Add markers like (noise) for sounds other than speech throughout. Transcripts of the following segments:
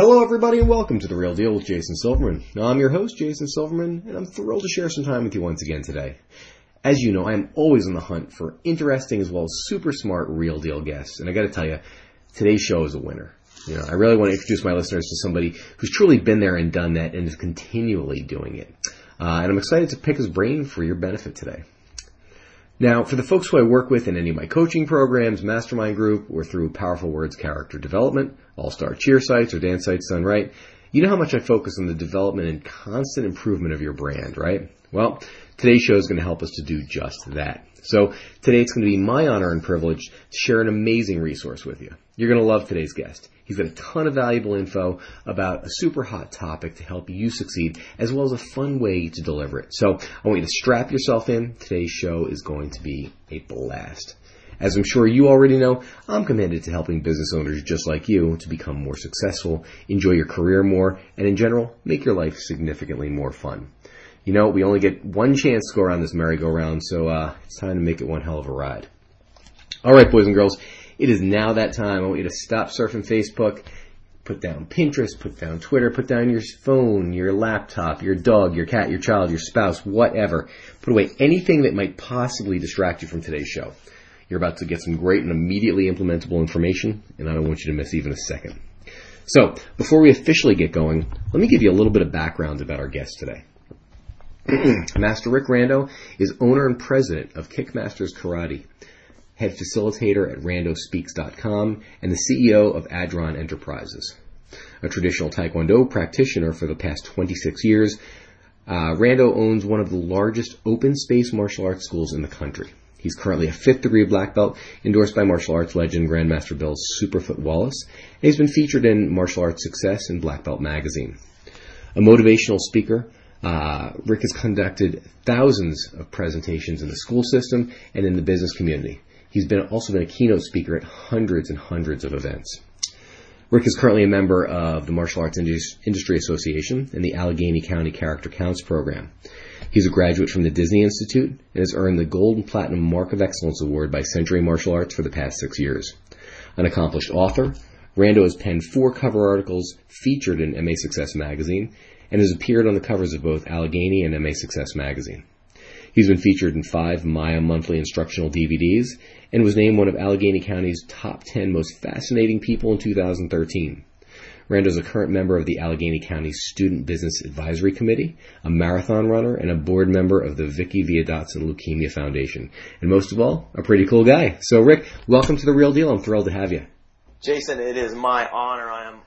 Hello, everybody, and welcome to The Real Deal with Jason Silverman. I'm your host, Jason Silverman, and I'm thrilled to share some time with you once again today. As you know, I am always on the hunt for interesting as well as super smart real deal guests, and I gotta tell you, today's show is a winner. You know, I really want to introduce my listeners to somebody who's truly been there and done that and is continually doing it. Uh, and I'm excited to pick his brain for your benefit today. Now, for the folks who I work with in any of my coaching programs, mastermind group, or through Powerful Words character development, all star cheer sites, or dance sites done right, you know how much I focus on the development and constant improvement of your brand, right? Well, today's show is going to help us to do just that. So today it's going to be my honor and privilege to share an amazing resource with you. You're going to love today's guest. He's got a ton of valuable info about a super hot topic to help you succeed, as well as a fun way to deliver it. So I want you to strap yourself in. Today's show is going to be a blast. As I'm sure you already know, I'm committed to helping business owners just like you to become more successful, enjoy your career more, and in general, make your life significantly more fun. You know, we only get one chance to go around this merry-go-round, so uh, it's time to make it one hell of a ride. All right, boys and girls, it is now that time. I want you to stop surfing Facebook, put down Pinterest, put down Twitter, put down your phone, your laptop, your dog, your cat, your child, your spouse, whatever. Put away anything that might possibly distract you from today's show. You're about to get some great and immediately implementable information, and I don't want you to miss even a second. So, before we officially get going, let me give you a little bit of background about our guest today. (clears throat) Master Rick Rando is owner and president of Kickmasters Karate, head facilitator at randospeaks.com, and the CEO of Adron Enterprises. A traditional Taekwondo practitioner for the past 26 years, uh, Rando owns one of the largest open space martial arts schools in the country. He's currently a fifth degree black belt, endorsed by martial arts legend Grandmaster Bill Superfoot Wallace, and he's been featured in Martial Arts Success and Black Belt magazine. A motivational speaker, uh, Rick has conducted thousands of presentations in the school system and in the business community. He's been also been a keynote speaker at hundreds and hundreds of events. Rick is currently a member of the Martial Arts Industry Association and the Allegheny County Character Counts program. He's a graduate from the Disney Institute and has earned the Gold and Platinum Mark of Excellence Award by Century Martial Arts for the past six years. An accomplished author, Rando has penned four cover articles featured in MA Success magazine and has appeared on the covers of both Allegheny and MA Success magazine. He's been featured in five MAIA monthly instructional DVDs and was named one of Allegheny County's top 10 most fascinating people in 2013. Rando is a current member of the Allegheny County Student Business Advisory Committee, a marathon runner, and a board member of the Vicky Via Dotson Leukemia Foundation. And most of all, a pretty cool guy. So, Rick, welcome to the Real Deal. I'm thrilled to have you. Jason, it is my honor. I am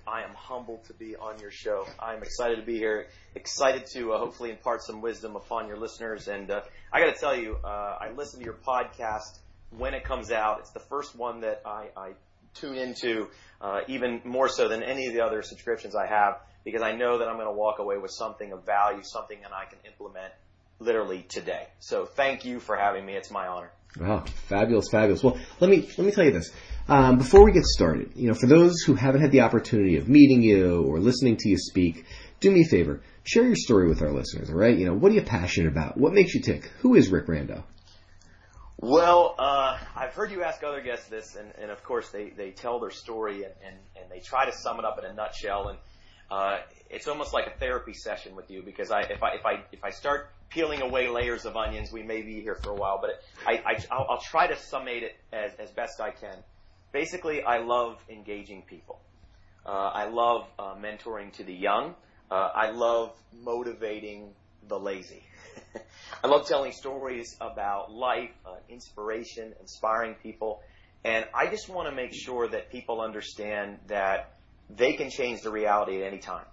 humbled to be on your show. I'm excited to be here. Excited to uh, hopefully impart some wisdom upon your listeners. And uh, I got to tell you, uh, I listen to your podcast when it comes out. It's the first one that I, I tune into uh, even more so than any of the other subscriptions I have because I know that I'm going to walk away with something of value, something that I can implement literally today. So thank you for having me. It's my honor. Wow, fabulous, fabulous. Well, let me let me tell you this. Um, before we get started, you know, for those who haven't had the opportunity of meeting you or listening to you speak, do me a favor, share your story with our listeners. All right, you know, what are you passionate about? What makes you tick? Who is Rick Rando? Well, uh, I've heard you ask other guests this, and, and of course they, they tell their story and, and, and they try to sum it up in a nutshell. And uh, it's almost like a therapy session with you because I, if I if I if I start peeling away layers of onions, we may be here for a while. But I, I I'll, I'll try to summate it as as best I can. Basically, I love engaging people. Uh, I love uh, mentoring to the young. Uh, I love motivating the lazy. (laughs) I love telling stories about life, uh, inspiration, inspiring people. And I just want to make sure that people understand that they can change the reality at any time.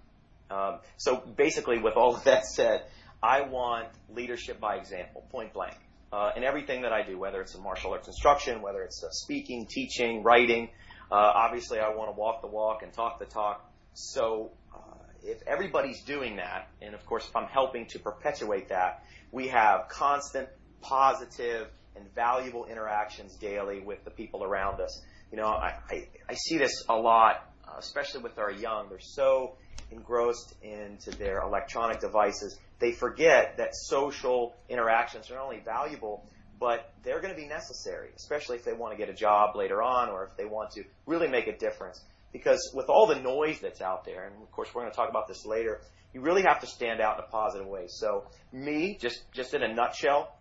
Um, so basically, with all of that said, I want leadership by example, point blank. Uh, in everything that I do, whether it's in martial arts instruction, whether it's uh, speaking, teaching, writing, uh, obviously I want to walk the walk and talk the talk. so uh, if everybody's doing that, and of course if I'm helping to perpetuate that, we have constant positive and valuable interactions daily with the people around us. You know, I, I, I see this a lot, uh, especially with our young. They're so engrossed into their electronic devices, they forget that social interactions are not only valuable, but they're going to be necessary, especially if they want to get a job later on or if they want to really make a difference. Because with all the noise that's out there, and of course we're going to talk about this later, you really have to stand out in a positive way. So me, just, just in a nutshell,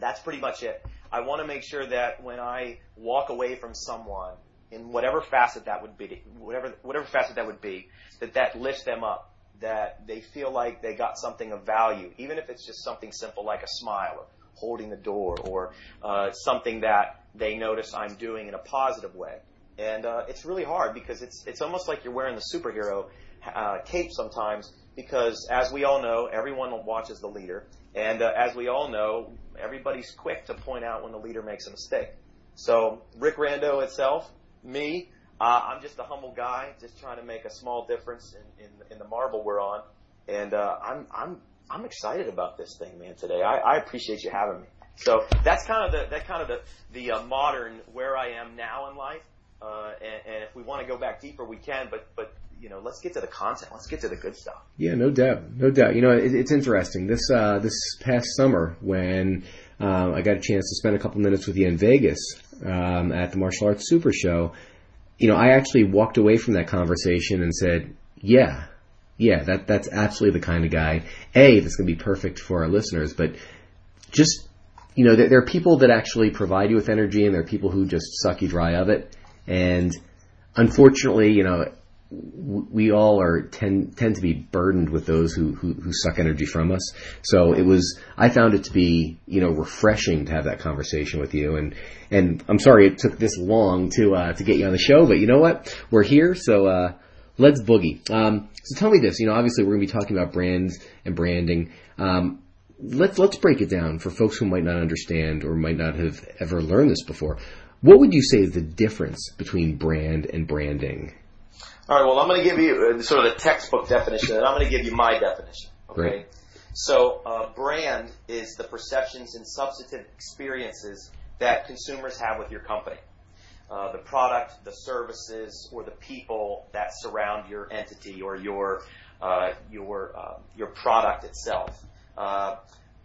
that's pretty much it. I want to make sure that when I walk away from someone, in whatever facet that would be, whatever, whatever facet that would be, that that lifts them up, that they feel like they got something of value, even if it's just something simple like a smile or holding the door or uh, something that they notice I'm doing in a positive way. And uh, it's really hard because it's it's almost like you're wearing the superhero uh, cape sometimes because, as we all know, everyone watches the leader, and uh, as we all know, everybody's quick to point out when the leader makes a mistake. So Rick Rando itself, me, uh, I'm just a humble guy, just trying to make a small difference in, in, in the marble we're on, and uh, I'm I'm I'm excited about this thing, man. Today, I, I appreciate you having me. So that's kind of the that kind of the the uh, modern where I am now in life. Uh, and, and if we want to go back deeper, we can. But but you know, let's get to the content. Let's get to the good stuff. Yeah, no doubt, no doubt. You know, it, it's interesting. This uh, this past summer when uh, I got a chance to spend a couple minutes with you in Vegas um, at the Martial Arts Super Show, you know, I actually walked away from that conversation and said, yeah, yeah, that that's absolutely the kind of guy. A, that's going to be perfect for our listeners, but just you know, there, there, are people that actually provide you with energy, and there are people who just suck you dry of it. And unfortunately, you know, we all are tend tend to be burdened with those who, who, who suck energy from us. So it was I found it to be you know refreshing to have that conversation with you and and I'm sorry it took this long to uh, to get you on the show, but you know what we're here so uh, let's boogie. Um, so tell me this, you know obviously we're going to be talking about brands and branding. Um, let's let's break it down for folks who might not understand or might not have ever learned this before. What would you say is the difference between brand and branding? All right. Well, I'm going to give you uh, sort of the textbook definition, and I'm going to give you my definition. Okay. Great. So, uh, brand is the perceptions and substantive experiences that consumers have with your company. Uh, the product, the services, or the people that surround your entity or your uh, your uh, your product itself. Uh,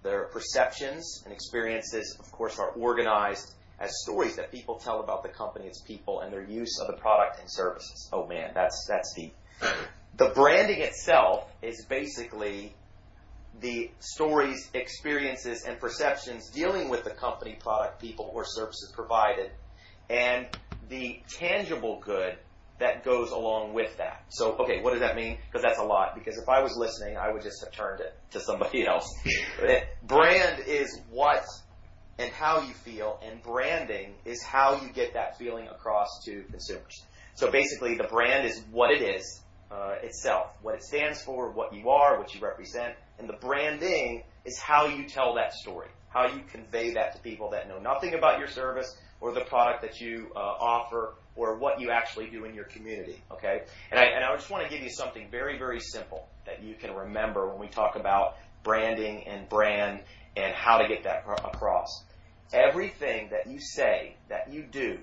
their perceptions and experiences, of course, are organized as stories that people tell about the company, its people, and their use of the product and services. Oh man, that's that's deep. The branding itself is basically the stories, experiences, and perceptions dealing with the company, product, people, or services provided, and the tangible good that goes along with that. So, okay, what does that mean? Because that's a lot. Because if I was listening, I would just have turned it to somebody else. (laughs) Brand is what and how you feel, and branding is how you get that feeling across to consumers. So basically, the brand is what it is uh, itself, what it stands for, what you are, what you represent, and the branding is how you tell that story, how you convey that to people that know nothing about your service or the product that you uh, offer or what you actually do in your community. Okay, and I, and I just want to give you something very very simple that you can remember when we talk about branding and brand and how to get that across. Everything that you say, that you do,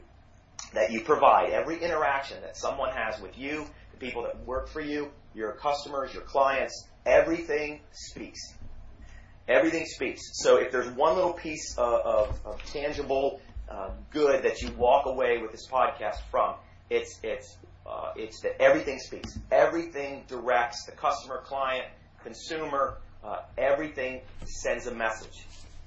that you provide, every interaction that someone has with you, the people that work for you, your customers, your clients, everything speaks. Everything speaks. So if there's one little piece of, of, of tangible uh, good that you walk away with this podcast from, it's it's uh, it's that everything speaks. Everything directs the customer, client, consumer. Uh, everything sends a message.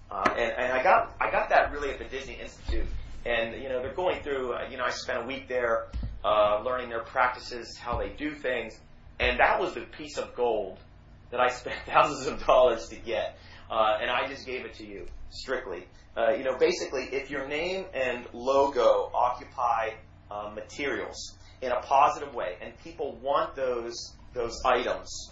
Uh, and, and I got I got that really at the Disney Institute, and you know they're going through. Uh, you know I spent a week there uh, learning their practices, how they do things, and that was the piece of gold that I (laughs) spent thousands of dollars to get, uh, and I just gave it to you strictly. Uh, you know, basically, if your name and logo occupy uh, materials in a positive way, and people want those those items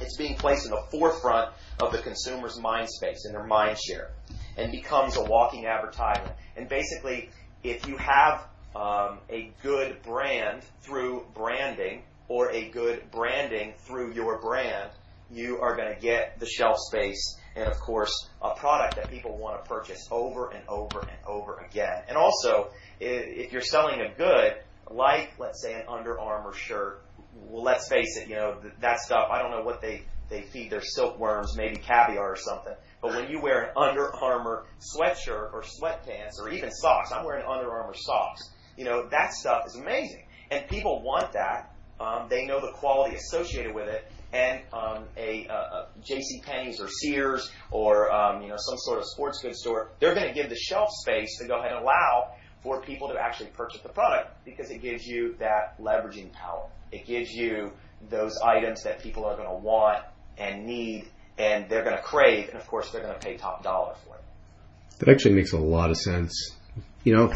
it's being placed in the forefront of the consumer's mind space and their mind share and becomes a walking advertisement. And basically, if you have um, a good brand through branding, or a good branding through your brand, you are going to get the shelf space and, of course, a product that people want to purchase over and over and over again. And also, if you're selling a good, like, let's say, an Under Armour shirt, well, let's face it, you know, that stuff, I don't know what they, they feed their silkworms, maybe caviar or something. But when you wear an Under Armour sweatshirt or sweatpants or even socks, I'm wearing Under Armour socks, you know, that stuff is amazing. And people want that. Um, they know the quality associated with it. And um, a, a, a J.C. Penney's or Sears or um, you know some sort of sports goods store, they're going to give the shelf space to go ahead and allow for people to actually purchase the product because it gives you that leveraging power. It gives you those items that people are going to want and need and they're going to crave, and of course they're going to pay top dollar for it. That actually makes a lot of sense. You know,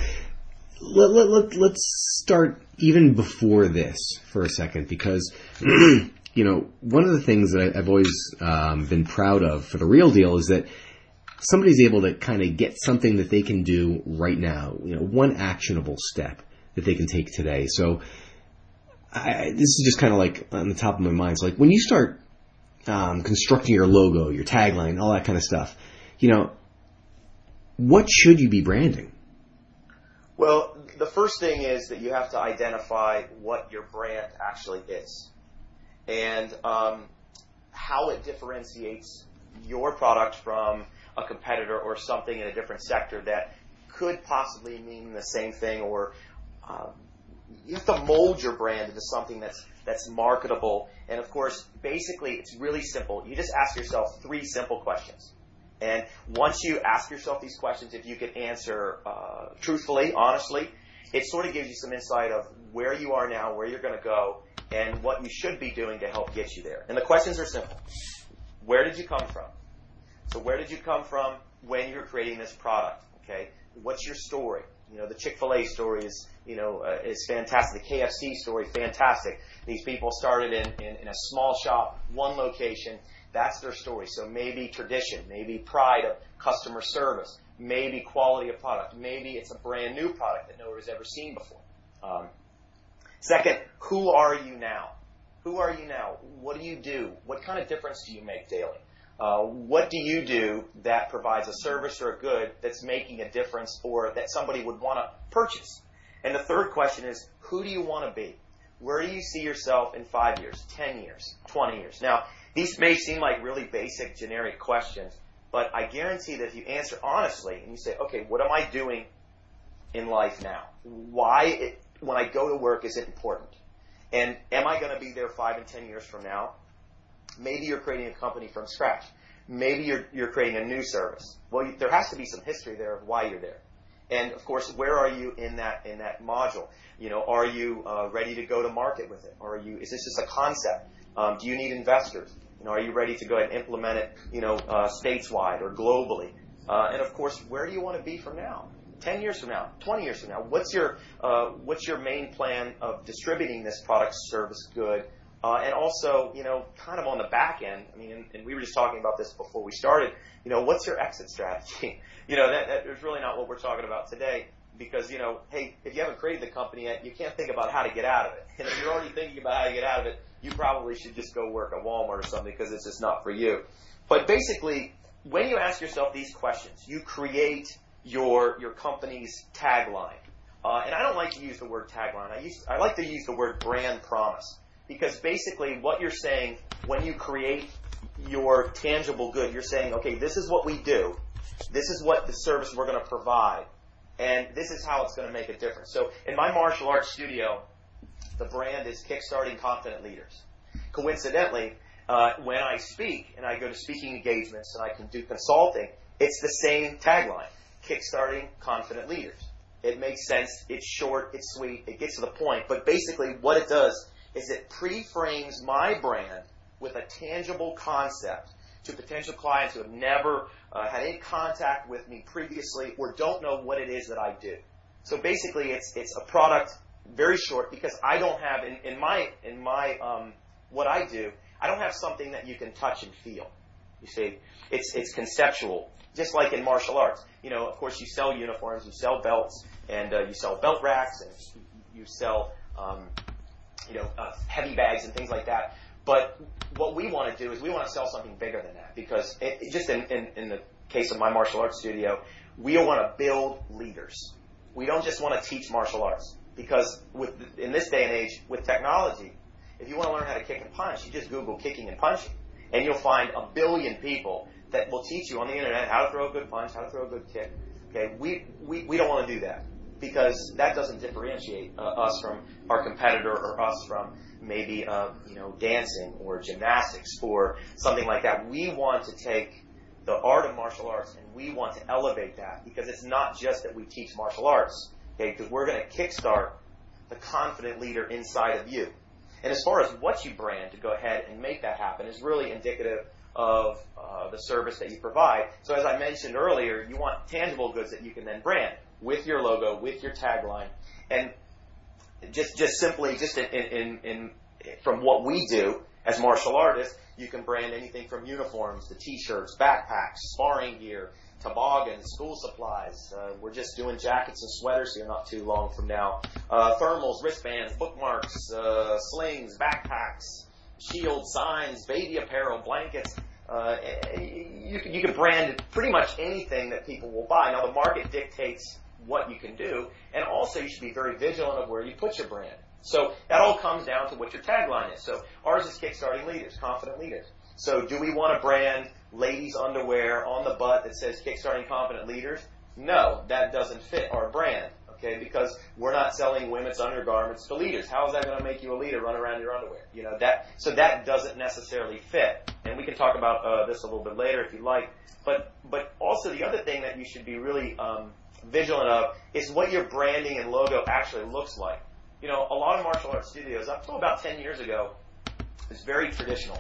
let, let, let, let's start even before this for a second because, (clears throat) you know, one of the things that I've always um, been proud of for the real deal is that somebody's able to kind of get something that they can do right now, you know, one actionable step that they can take today. So, I, this is just kind of like on the top of my mind. So, like when you start um, constructing your logo, your tagline, all that kind of stuff, you know, what should you be branding? Well, the first thing is that you have to identify what your brand actually is and um, how it differentiates your product from a competitor or something in a different sector that could possibly mean the same thing or um, you have to mold your brand into something that's that's marketable. And of course, basically, it's really simple. You just ask yourself three simple questions. And once you ask yourself these questions, if you can answer uh, truthfully, honestly, it sort of gives you some insight of where you are now, where you're going to go, and what you should be doing to help get you there. And the questions are simple. Where did you come from? So where did you come from when you're creating this product? Okay. What's your story? You know, the Chick-fil-A story is, you know, uh, is fantastic. The KFC story, fantastic. These people started in, in, in a small shop, one location. That's their story. So maybe tradition, maybe pride of customer service, maybe quality of product, maybe it's a brand new product that nobody's ever seen before. Um, second, who are you now? Who are you now? What do you do? What kind of difference do you make daily? Uh, what do you do that provides a service or a good that's making a difference or that somebody would want to purchase? And the third question is, who do you want to be? Where do you see yourself in five years, 10 years, 20 years? Now, these may seem like really basic, generic questions, but I guarantee that if you answer honestly and you say, okay, what am I doing in life now? Why, it, when I go to work, is it important? And am I going to be there five and 10 years from now? Maybe you're creating a company from scratch. Maybe you're, you're creating a new service. Well, you, there has to be some history there of why you're there. And of course, where are you in that in that module? You know, are you uh, ready to go to market with it? Are you? Is this just a concept? Um, do you need investors? You know, are you ready to go ahead and implement it? You know, uh, stateswide or globally? Uh, and of course, where do you want to be from now? 10 years from now, 20 years from now, what's your, uh, what's your main plan of distributing this product, service, good, uh, and also, you know, kind of on the back end, I mean, and, and, we were just talking about this before we started, you know, what's your exit strategy? (laughs) you know, that, that is really not what we're talking about today because, you know, hey, if you haven't created the company yet, you can't think about how to get out of it. (laughs) And if you're already thinking about how to get out of it, you probably should just go work at Walmart or something because it's just not for you. But basically, when you ask yourself these questions, you create your, your company's tagline. Uh, and I don't like to use the word tagline. I, use, I like to use the word brand promise because basically what you're saying when you create your tangible good, you're saying, okay, this is what we do. This is what the service we're going to provide. And this is how it's going to make a difference. So in my martial arts studio, the brand is Kickstarting Confident Leaders. Coincidentally, uh, when I speak and I go to speaking engagements and I can do consulting, it's the same tagline. Kickstarting Confident Leaders. It makes sense. It's short. It's sweet. It gets to the point. But basically, what it does is it pre-frames my brand with a tangible concept to potential clients who have never uh, had any contact with me previously or don't know what it is that I do. So basically, it's it's a product very short because I don't have in, in my in my um, what I do. I don't have something that you can touch and feel. You see, it's it's conceptual, just like in martial arts. You know, of course, you sell uniforms, you sell belts, and uh, you sell belt racks, and you sell um, you know, uh, heavy bags and things like that. But what we want to do is we want to sell something bigger than that because it, it just in, in, in the case of my martial arts studio, we want to build leaders. We don't just want to teach martial arts because with in this day and age with technology, if you want to learn how to kick and punch, you just Google kicking and punching, and you'll find a billion people that will teach you on the internet how to throw a good punch, how to throw a good kick. Okay, we we, we don't want to do that because that doesn't differentiate uh, us from our competitor or us from maybe uh, you know dancing or gymnastics or something like that. We want to take the art of martial arts and we want to elevate that because it's not just that we teach martial arts, okay? Because we're going to kickstart the confident leader inside of you. And as far as what you brand to go ahead and make that happen is really indicative of uh, the service that you provide. So as I mentioned earlier, you want tangible goods that you can then brand with your logo, with your tagline, and just just simply just in, in, in from what we do as martial artists, you can brand anything from uniforms to t-shirts, backpacks, sparring gear, toboggans, school supplies. Uh, we're just doing jackets and sweaters here not too long from now. Uh, thermals, wristbands, bookmarks, uh, slings, backpacks, shields, signs, baby apparel, blankets. Uh, you, you can brand pretty much anything that people will buy. Now the market dictates what you can do, and also you should be very vigilant of where you put your brand. So that all comes down to what your tagline is. So ours is Kickstarting Leaders, Confident Leaders. So do we want to brand ladies' underwear on the butt that says Kickstarting Confident Leaders? No, that doesn't fit our brand. Okay, because we're not selling women's undergarments to leaders. How is that going to make you a leader? Run around your underwear, you know that. So that doesn't necessarily fit, and we can talk about uh, this a little bit later if you like. But but also the other thing that you should be really um, vigilant of is what your branding and logo actually looks like. You know, a lot of martial arts studios, up to about 10 years ago, is very traditional.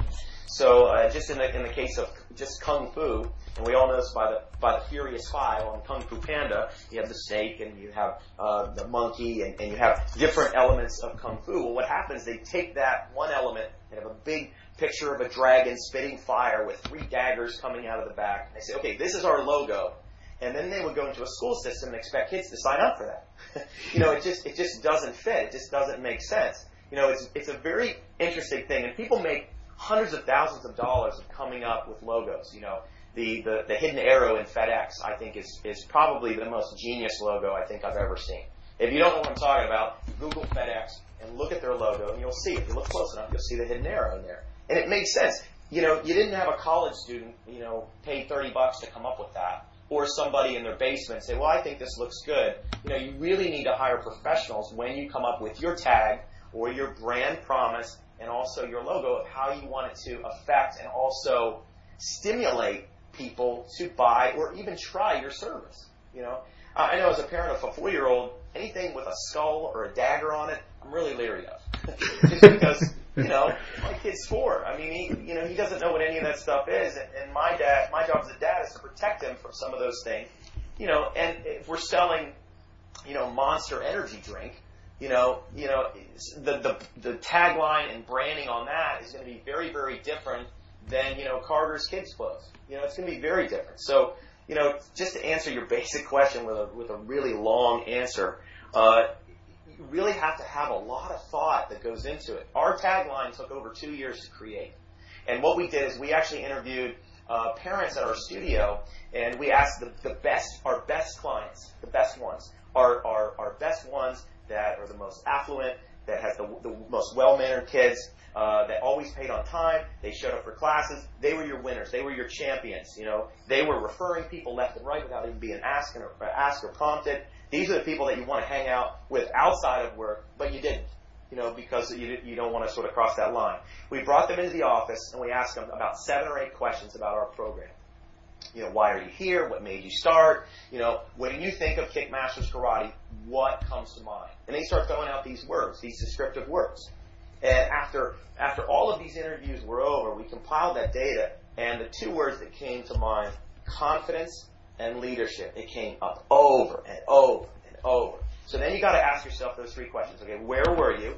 So uh, just in the in the case of just kung fu, and we all know this by the by the Furious Five on Kung Fu Panda, you have the snake and you have uh, the monkey and, and you have different elements of kung fu. Well, what happens? They take that one element and have a big picture of a dragon spitting fire with three daggers coming out of the back. And they say, okay, this is our logo and then they would go into a school system and expect kids to sign up for that. (laughs) you know, it just it just doesn't fit. It just doesn't make sense. You know, it's it's a very interesting thing, and people make hundreds of thousands of dollars of coming up with logos. You know, the the, the hidden arrow in FedEx, I think, is is probably the most genius logo I think I've ever seen. If you don't know what I'm talking about, Google FedEx and look at their logo, and you'll see. If you look close enough, you'll see the hidden arrow in there, and it makes sense. You know, you didn't have a college student, you know, pay 30 bucks to come up with that or somebody in their basement say, well, I think this looks good. You know, you really need to hire professionals when you come up with your tag or your brand promise and also your logo of how you want it to affect and also stimulate people to buy or even try your service. You know, uh, I know as a parent of a four-year-old, anything with a skull or a dagger on it, I'm really leery of, (laughs) just because you know, (laughs) my kid's four. I mean, he, you know, he doesn't know what any of that stuff is. And, and my dad, my job as a dad is to protect him from some of those things. You know, and if we're selling, you know, Monster Energy drink, you know, you know, the the the tagline and branding on that is going to be very very different than you know Carter's kids clothes. You know, it's going to be very different. So, you know, just to answer your (laughs) basic question with a with a really long answer, uh, you really have to have a lot of thought that goes into it. Our tagline took over two years to create. And what we did is we actually interviewed uh, parents at our studio, and we asked the, the best, our best clients, the best ones, our, our, our best ones that are the most affluent, that has the, the most well-mannered kids, uh, that always paid on time. They showed up for classes. They were your winners. They were your champions. You know, they were referring people left and right without even being asked or, asked or prompted. These are the people that you want to hang out with outside of work, but you didn't, you know, because you, you don't want to sort of cross that line. We brought them into the office and we asked them about seven or eight questions about our program. You know, why are you here? What made you start? You know, when you think of Kickmasters Karate, what comes to mind? And they start throwing out these words, these descriptive words. And after after all of these interviews were over, we compiled that data, and the two words that came to mind: confidence and leadership. It came up over and over and over. So then you got to ask yourself those three questions. Okay, where were you?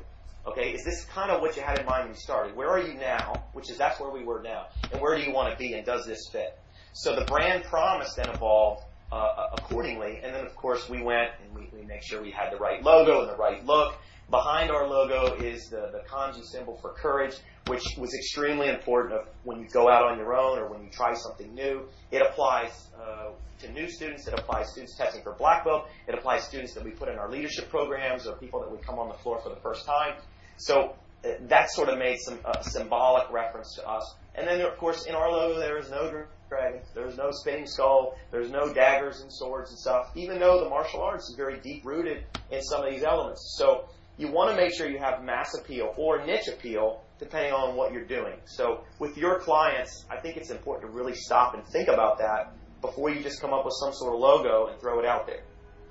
Okay, is this kind of what you had in mind when you started? Where are you now? Which is that's where we were now. And where do you want to be? And does this fit? So the brand promise then evolved uh, accordingly. And then of course we went and we, We make sure we had the right logo and the right look. Behind our logo is the, the kanji symbol for courage, which was extremely important when you go out on your own or when you try something new. It applies uh, to new students. It applies students testing for black belt. It applies students that we put in our leadership programs or people that we come on the floor for the first time. So uh, that sort of made some uh, symbolic reference to us. And then, of course, in our logo, there is no dragon. There's no spinning skull. There's no daggers and swords and stuff, even though the martial arts is very deep rooted in some of these elements. So you want to make sure you have mass appeal or niche appeal depending on what you're doing. So with your clients, I think it's important to really stop and think about that before you just come up with some sort of logo and throw it out there.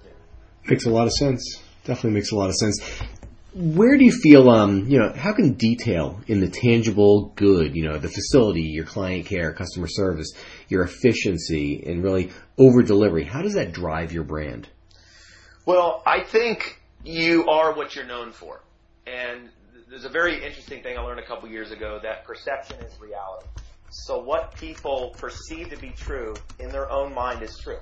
Yeah. Makes a lot of sense. Definitely makes a lot of sense. Where do you feel, um, you know, how can detail in the tangible good, you know, the facility, your client care, customer service, your efficiency, and really over delivery, how does that drive your brand? Well, I think you are what you're known for. And there's a very interesting thing I learned a couple years ago that perception is reality. So what people perceive to be true in their own mind is true.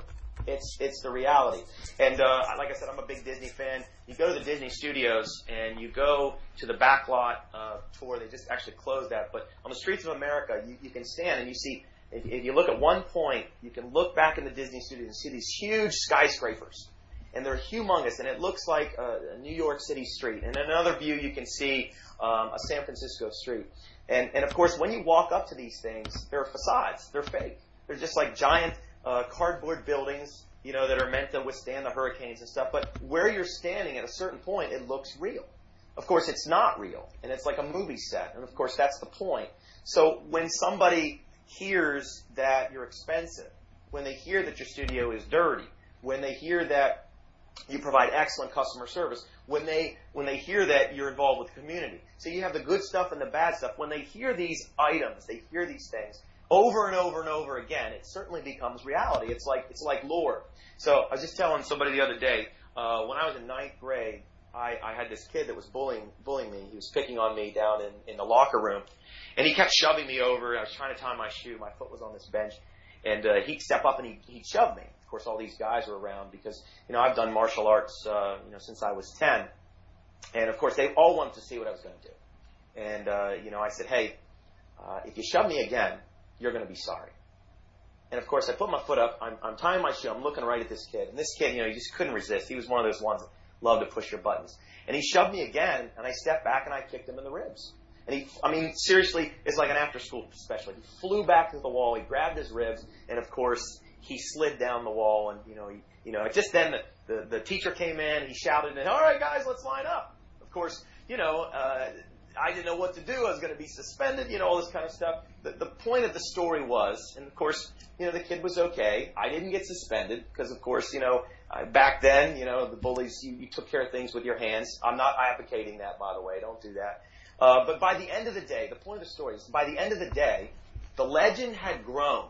It's it's the reality. And uh, like I said, I'm a big Disney fan. You go to the Disney Studios and you go to the backlot uh, tour. They just actually closed that, but on the streets of America, you, you can stand and you see. If, if you look at one point, you can look back in the Disney Studios and see these huge skyscrapers and they're humongous, and it looks like a, New York City street. And in another view, you can see um, a San Francisco street. And, and of course, when you walk up to these things, they're facades. They're fake. They're just like giant uh, cardboard buildings, you know, that are meant to withstand the hurricanes and stuff. But where you're standing at a certain point, it looks real. Of course, it's not real, and it's like a movie set. And of course, that's the point. So when somebody hears that you're expensive, when they hear that your studio is dirty, when they hear that you provide excellent customer service when they when they hear that you're involved with the community. So you have the good stuff and the bad stuff. When they hear these items, they hear these things over and over and over again. It certainly becomes reality. It's like it's like lore. So I was just telling somebody the other day uh, when I was in ninth grade. I, I had this kid that was bullying bullying me. He was picking on me down in, in the locker room, and he kept shoving me over. I was trying to tie my shoe. My foot was on this bench, and uh, he'd step up and he, he'd shove me course, all these guys were around because, you know, I've done martial arts, uh, you know, since I was 10. And of course, they all wanted to see what I was going to do. And, uh, you know, I said, hey, uh, if you shove me again, you're going to be sorry. And of course, I put my foot up. I'm, I'm tying my shoe. I'm looking right at this kid. And this kid, you know, he just couldn't resist. He was one of those ones that love to push your buttons. And he shoved me again, and I stepped back and I kicked him in the ribs. And he, I mean, seriously, it's like an after school special. He flew back to the wall, he grabbed his ribs, and of course, he slid down the wall, and you know, he, you know, just then the, the the teacher came in, he shouted, and all right, guys, let's line up. Of course, you know, uh, I didn't know what to do. I was going to be suspended, you know, all this kind of stuff. The, the point of the story was, and of course, you know, the kid was okay. I didn't get suspended because, of course, you know, uh, back then, you know, the bullies, you, you took care of things with your hands. I'm not advocating that, by the way. Don't do that. Uh, but by the end of the day, the point of the story is, by the end of the day, the legend had grown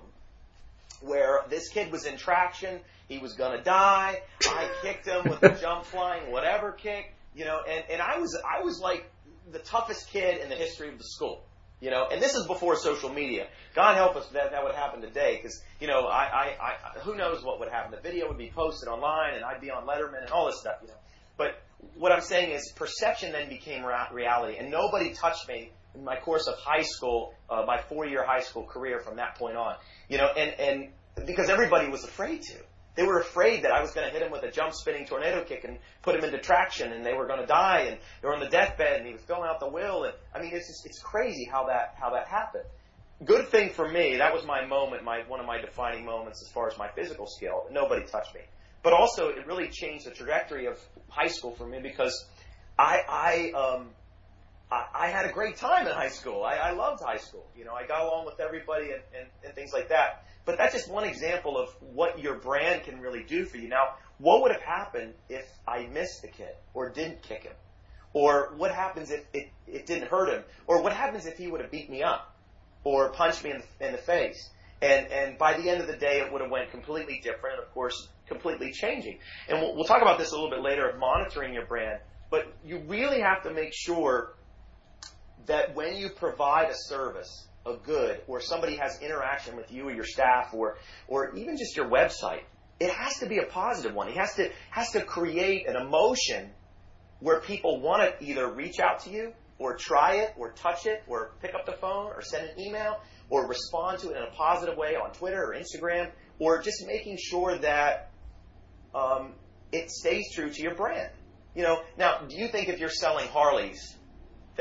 where this kid was in traction. He was going to die. I kicked him with a (laughs) jump flying whatever kick, you know, and, and I was, I was like the toughest kid in the history of the school. You know, and this is before social media. God help us that that would happen today, because you know, I, I, I, who knows what would happen? The video would be posted online, and I'd be on Letterman and all this stuff. You know, but what I'm saying is, perception then became reality, and nobody touched me in my course of high school, uh, my four-year high school career from that point on. You know, and, and because everybody was afraid to. They were afraid that I was going to hit him with a jump spinning tornado kick and put him into traction and they were going to die and they were on the deathbed and he was filling out the will and I mean it's just, it's crazy how that how that happened. Good thing for me, that was my moment, my one of my defining moments as far as my physical skill. Nobody touched me. But also it really changed the trajectory of high school for me because I I um I, had a great time in high school. I, I loved high school. You know, I got along with everybody and, and, and things like that. But that's just one example of what your brand can really do for you. Now, what would have happened if I missed the kid or didn't kick him? Or what happens if it, it didn't hurt him? Or what happens if he would have beat me up or punched me in the, in the face? And, and by the end of the day, it would have went completely different, and, of course, completely changing. And we'll, we'll talk about this a little bit later of monitoring your brand. But you really have to make sure that when you provide a service, a good, or somebody has interaction with you or your staff or, or even just your website, it has to be a positive one. It has to has to create an emotion where people want to either reach out to you or try it or touch it or pick up the phone or send an email or respond to it in a positive way on Twitter or Instagram or just making sure that um, it stays true to your brand. You know, now, do you think if you're selling Harleys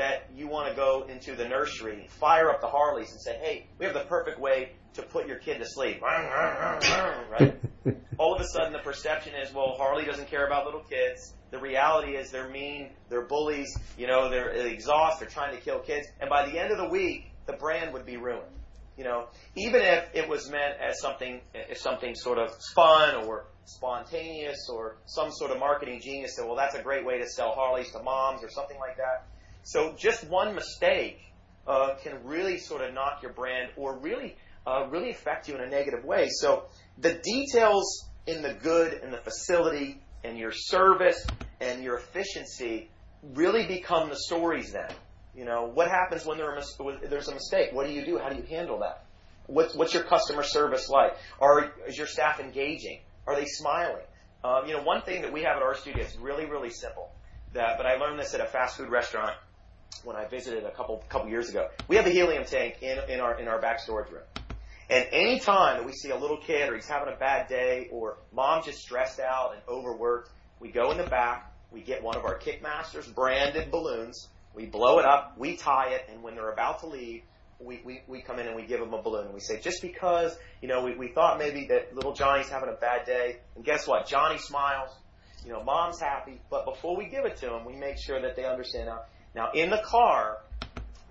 that you want to go into the nursery, fire up the Harleys, and say, "Hey, we have the perfect way to put your kid to sleep"? (laughs) Right? (laughs) All of a sudden, the perception is, well, Harley doesn't care about little kids. The reality is, they're mean, they're bullies, you know, they're exhaust, they're trying to kill kids, and by the end of the week, the brand would be ruined. You know, even if it was meant as something, as something sort of fun or spontaneous or some sort of marketing genius said, well, that's a great way to sell Harleys to moms or something like that. So just one mistake uh, can really sort of knock your brand or really, uh, really affect you in a negative way. So the details in the good and the facility and your service and your efficiency really become the stories then. You know, what happens when there's a mistake? What do you do? How do you handle that? What's, what's your customer service like? Are, is your staff engaging? Are they smiling? Um, you know, one thing that we have at our studio is really, really simple. That, but I learned this at a fast food restaurant when I visited a couple couple years ago. We have a helium tank in in our in our back storage room. And any time that we see a little kid or he's having a bad day or mom's just stressed out and overworked, we go in the back, we get one of our Kickmasters branded balloons, we blow it up, we tie it, and when they're about to leave, we, we, we come in and we give them a balloon and we say, just because, you know, we, we thought maybe that little Johnny's having a bad day, and guess what? Johnny smiles, you know, mom's happy, but before we give it to them, we make sure that they understand now, now in the car,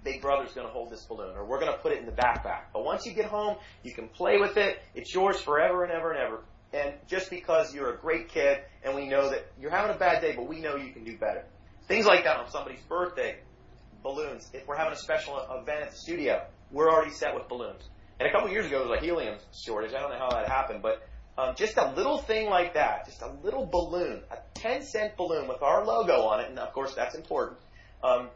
Big Brother's going to hold this balloon, or we're going to put it in the backpack. But once you get home, you can play with it. It's yours forever and ever and ever. And just because you're a great kid, and we know that you're having a bad day, but we know you can do better. Things like that on somebody's birthday, balloons. If we're having a special event at the studio, we're already set with balloons. And a couple years ago, there was a helium shortage. I don't know how that happened, but um, just a little thing like that, just a little balloon, a 10 cent balloon with our logo on it, and of course that's important, um,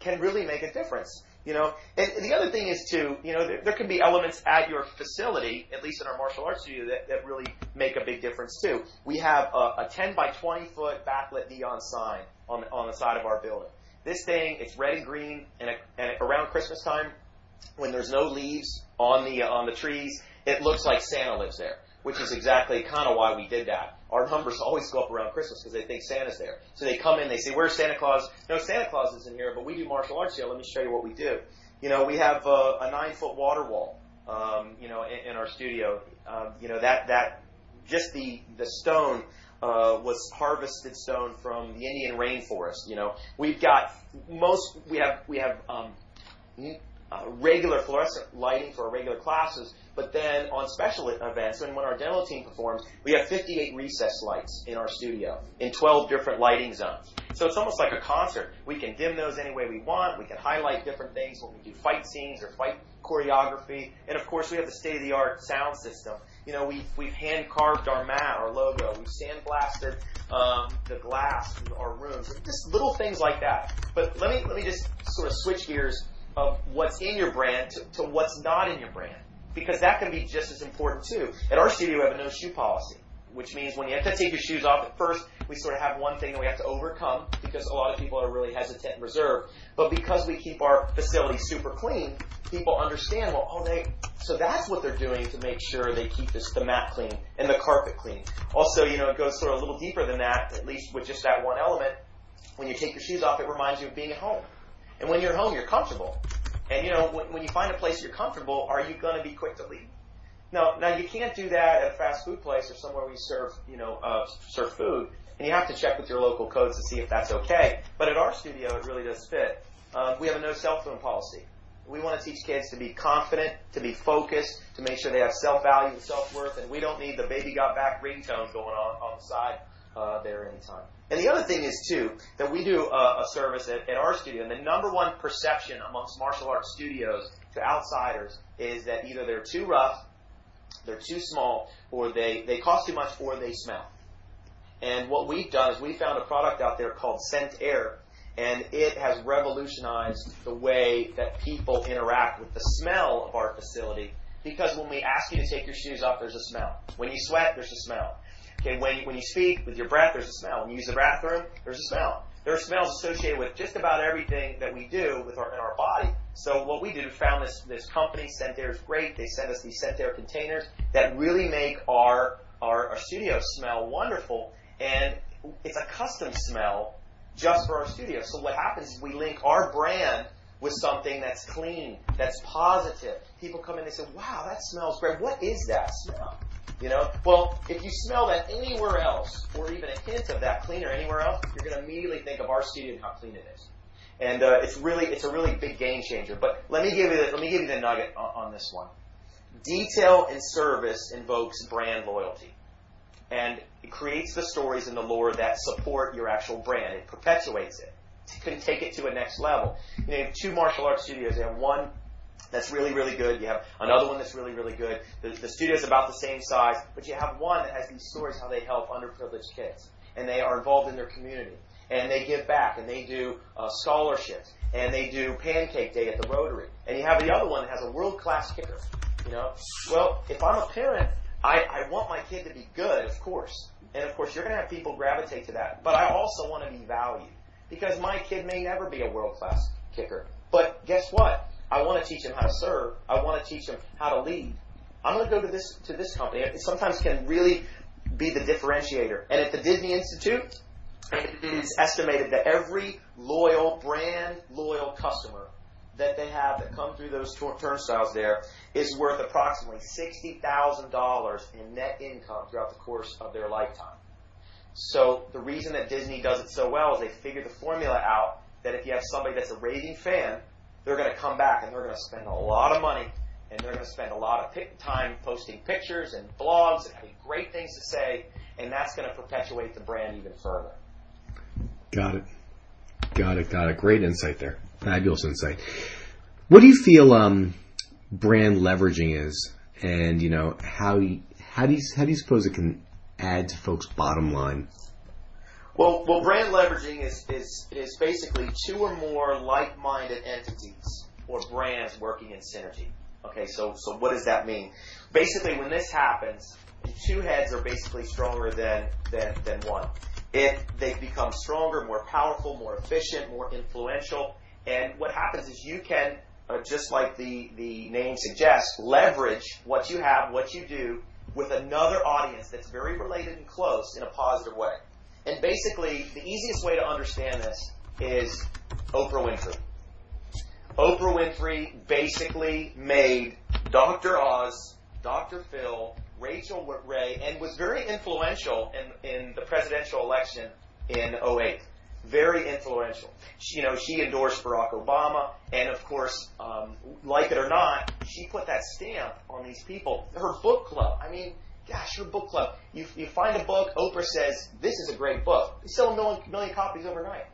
can really make a difference. You know, and the other thing is too, you know, there, there can be elements at your facility, at least in our martial arts studio, that, that really make a big difference too. We have a, a 10 by 20 foot backlit neon sign on on the side of our building. This thing, it's red and green, and, it, and around Christmas time, when there's no leaves on the uh, on the trees, it looks like Santa lives there, which is exactly kind of why we did that. Our numbers always go up around Christmas because they think Santa's there. So they come in, they say, "Where's Santa Claus?" No, Santa Claus isn't here, but we do martial arts here. Let me show you what we do. You know, we have uh, a nine foot water wall. Um, you know, in, in our studio. Um, you know that that just the the stone uh, was harvested stone from the Indian rainforest. You know, we've got most we have we have um, uh, regular fluorescent lighting for our regular classes, but then on special events and when our demo team performs, we have 58 recess lights in our studio in 12 different lighting zones. So it's almost like a concert. We can dim those any way we want. We can highlight different things when we do fight scenes or fight choreography, and of course we have the state-of-the-art sound system you know, we've, we've hand carved our mat, our logo. We've sandblasted um, the glass in our rooms. Just little things like that. But let me let me just sort of switch gears of what's in your brand to, to what's not in your brand because that can be just as important too. At our studio, we have a no shoe policy which means when you have to take your shoes off at first, we sort of have one thing that we have to overcome because a lot of people are really hesitant and reserved. But because we keep our facility super clean, people understand, well, oh, they, so that's what they're doing to make sure they keep this, the mat clean and the carpet clean. Also, you know, it goes sort of a little deeper than that, at least with just that one element. When you take your shoes off, it reminds you of being at home. And when you're home, you're comfortable. And you know, when, when you find a place you're comfortable, are you going to be quick to leave? Now, now you can't do that at a fast food place or somewhere where you serve, you know, uh, serve food, and you have to check with your local codes to see if that's okay. But at our studio, it really does fit. Um, we have a no cell phone policy. We want to teach kids to be confident, to be focused, to make sure they have self-value and self-worth, and we don't need the baby got back ringtone going on on the side uh, there anytime. And the other thing is too that we do a, a service at, at our studio, and the number one perception amongst martial arts studios to outsiders is that either they're too rough they're too small, or they, they cost too much, or they smell. And what we've done is we found a product out there called ScentAir, and it has revolutionized the way that people interact with the smell of our facility. Because when we ask you to take your shoes off, there's a smell. When you sweat, there's a smell. Okay, when, when you speak with your breath, there's a smell. When you use the bathroom, there's a smell. There are smells associated with just about everything that we do with our, in our body. So what we did, we found this, this company, ScentAir is great. They send us these ScentAir containers that really make our, our, our studio smell wonderful. And it's a custom smell just for our studio. So what happens is we link our brand with something that's clean, that's positive. People come in and say, wow, that smells great. What is that smell? You know, well, if you smell that anywhere else, or even a hint of that cleaner anywhere else, you're going to immediately think of our studio and how clean it is. And uh, it's really, it's a really big game changer. But let me give you, the, let me give you the nugget on, on this one. Detail and service invokes brand loyalty, and it creates the stories and the lore that support your actual brand. It perpetuates it. It can take it to a next level. You, know, you have two martial arts studios. You have one that's really, really good. You have another one that's really, really good. The, the studio's about the same size, but you have one that has these stories how they help underprivileged kids. And they are involved in their community. And they give back, and they do uh, scholarships, and they do pancake day at the Rotary. And you have the other one that has a world-class kicker. You know, well, if I'm a parent, I, I want my kid to be good, of course. And of course, you're going to have people gravitate to that. But I also want to be valued. Because my kid may never be a world-class kicker. But guess what? I want to teach him how to serve. I want to teach him how to lead. I'm going to go to this to this company. It sometimes can really be the differentiator. And at the Disney Institute, it is estimated that every loyal brand loyal customer that they have that come through those turnstiles there is worth approximately $60,000 in net income throughout the course of their lifetime. So the reason that Disney does it so well is they figure the formula out that if you have somebody that's a raving fan, they're going to come back and they're going to spend a lot of money and they're going to spend a lot of time posting pictures and blogs and having great things to say, and that's going to perpetuate the brand even further. Got it. Got it. Got it. Great insight there. Fabulous insight. What do you feel um, brand leveraging is, and you know how how do you how do you suppose it can add to folks' bottom line? Well, well, brand leveraging is, is, is basically two or more like-minded entities or brands working in synergy. Okay, so, so what does that mean? Basically, when this happens, two heads are basically stronger than, than, than one. If they become stronger, more powerful, more efficient, more influential, and what happens is you can, uh, just like the, the name suggests, leverage what you have, what you do, with another audience that's very related and close in a positive way. And basically, the easiest way to understand this is Oprah Winfrey. Oprah Winfrey basically made Dr. Oz, Dr. Phil, Rachael Ray, and was very influential in, in the presidential election in 08. Very influential. She, you know, she endorsed Barack Obama, and of course, um, like it or not, she put that stamp on these people. Her book club. I mean, gosh, your book club. You, you find a book, Oprah says, this is a great book. You sell a million, million copies overnight.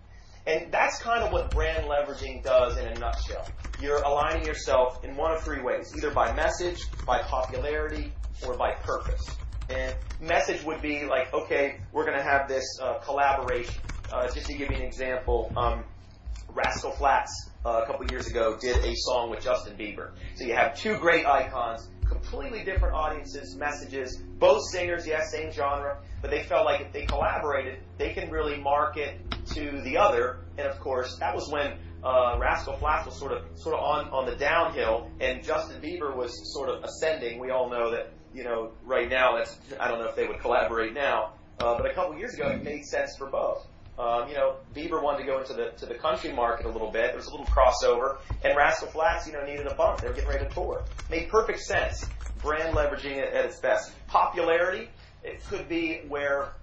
And that's kind of what brand leveraging does in a nutshell. You're aligning yourself in one of three ways, either by message, by popularity, or by purpose. And message would be like, okay, we're going to have this uh, collaboration. Uh, just to give you an example, um, Rascal Flatts uh, a couple years ago did a song with Justin Bieber. So you have two great icons completely different audiences, messages, both singers, yes, same genre, but they felt like if they collaborated, they can really market to the other. And of course, that was when uh, Rascal Flatts was sort of sort of on on the downhill, and Justin Bieber was sort of ascending. We all know that you know right now that's I don't know if they would collaborate now, uh, but a couple years ago it made sense for both. Um, you know, Bieber wanted to go into the to the country market a little bit. There was a little crossover, and Rascal Flatts, you know, needed a bump. They were getting ready to tour. Made perfect sense. Brand leveraging it at its best. Popularity, it could be where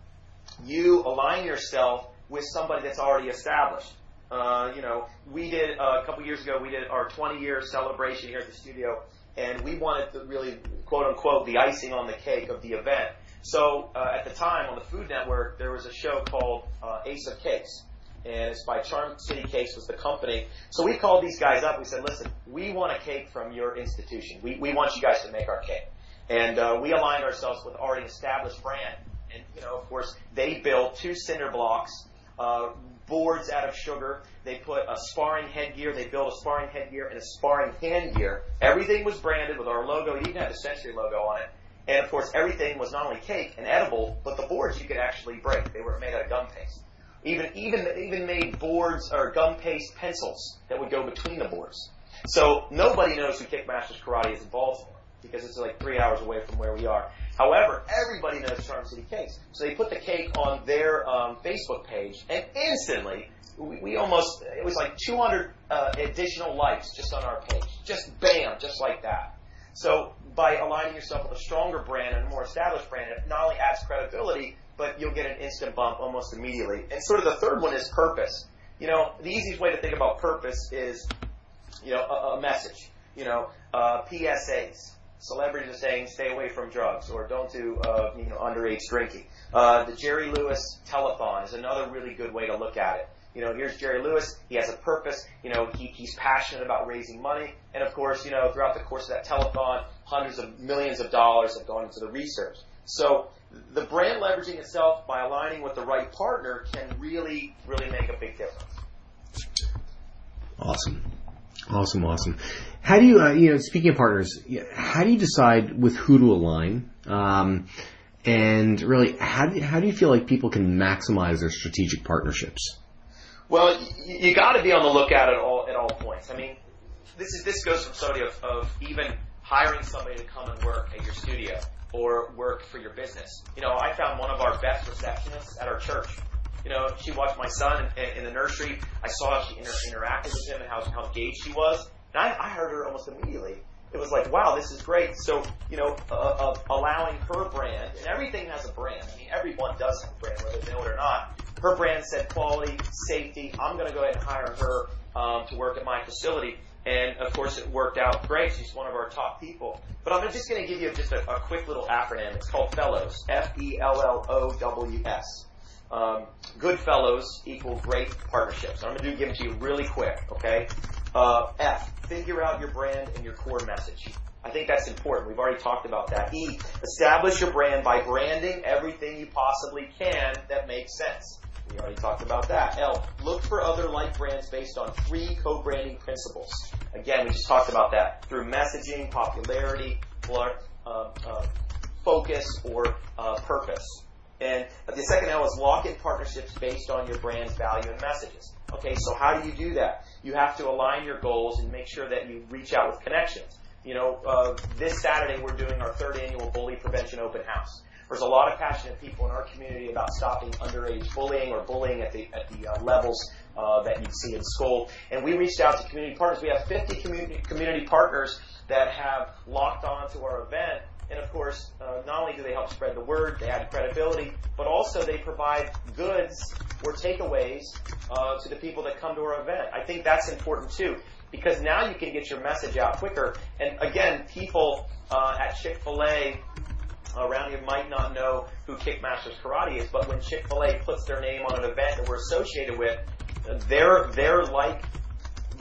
you align yourself with somebody that's already established. Uh, you know, we did uh, a couple years ago. We did our 20 year celebration here at the studio, and we wanted to really quote unquote the icing on the cake of the event. So uh, at the time on the Food Network, there was a show called uh, Ace of Cakes, and it's by Charm City Cakes was the company. So we called these guys up. We said, listen, we want a cake from your institution. We, we want you guys to make our cake. And uh, we aligned ourselves with already established brand. And, you know, of course, they built two cinder blocks, uh, boards out of sugar. They put a sparring headgear. They built a sparring headgear and a sparring handgear. Everything was branded with our logo. It even had the Century logo on it. And of course, everything was not only cake and edible, but the boards you could actually break. They were made out of gum paste. Even even even made boards or gum paste pencils that would go between the boards. So nobody knows who Kickmasters Karate is in Baltimore because it's like three hours away from where we are. However, everybody knows Charm City Cakes. So they put the cake on their um, Facebook page, and instantly, we, we almost, it was like 200 uh, additional likes just on our page. Just bam, just like that. So by aligning yourself with a stronger brand and a more established brand, it not only adds credibility, but you'll get an instant bump almost immediately. And sort of the third one is purpose. You know, the easiest way to think about purpose is, you know, a, a message. You know, uh, PSAs celebrities are saying stay away from drugs or don't do uh, you know underage drinking. Uh, the Jerry Lewis telethon is another really good way to look at it. You know, here's Jerry Lewis. He has a purpose. You know, he, he's passionate about raising money. And of course, you know, throughout the course of that telethon, hundreds of millions of dollars have gone into the research. So the brand leveraging itself by aligning with the right partner can really, really make a big difference. Awesome. Awesome, awesome. How do you, uh, you know, speaking of partners, how do you decide with who to align? Um, and really, how do, you, how do you feel like people can maximize their strategic partnerships? Well, you, you got to be on the lookout at all at all points. I mean, this is this goes from somebody of, of even hiring somebody to come and work at your studio or work for your business. You know, I found one of our best receptionists at our church. You know, she watched my son in, in the nursery. I saw how she inter- interacted with him and how, how engaged she was. And I, I heard her almost immediately. It was like, wow, this is great. So, you know, uh, uh, allowing her brand, and everything has a brand. I mean, everyone does have a brand, whether they know it or not. Her brand said quality, safety. I'm going to go ahead and hire her um, to work at my facility. And of course, it worked out great. She's one of our top people. But I'm just going to give you just a, a quick little acronym. It's called Fellows. F E L L O W S. Um, good fellows equal great partnerships. I'm going to do give them to you really quick. Okay. Uh, F. Figure out your brand and your core message. I think that's important. We've already talked about that. E. Establish your brand by branding everything you possibly can that makes sense. We already talked about that. L. Look for other like brands based on three co-branding principles. Again, we just talked about that through messaging, popularity, uh, uh, focus, or uh, purpose. And the second L is lock in partnerships based on your brand's value and messages. Okay, so how do you do that? You have to align your goals and make sure that you reach out with connections. You know, uh, this Saturday we're doing our third annual bully prevention open house. There's a lot of passionate people in our community about stopping underage bullying or bullying at the at the uh, levels uh, that you see in school. And we reached out to community partners. We have 50 community community partners that have locked on to our event and of course, uh, not only do they help spread the word, they add credibility, but also they provide goods or takeaways uh, to the people that come to our event. I think that's important too, because now you can get your message out quicker. And again, people uh, at Chick Fil A around here might not know who Kickmasters Karate is, but when Chick Fil A puts their name on an event that we're associated with, they're they're like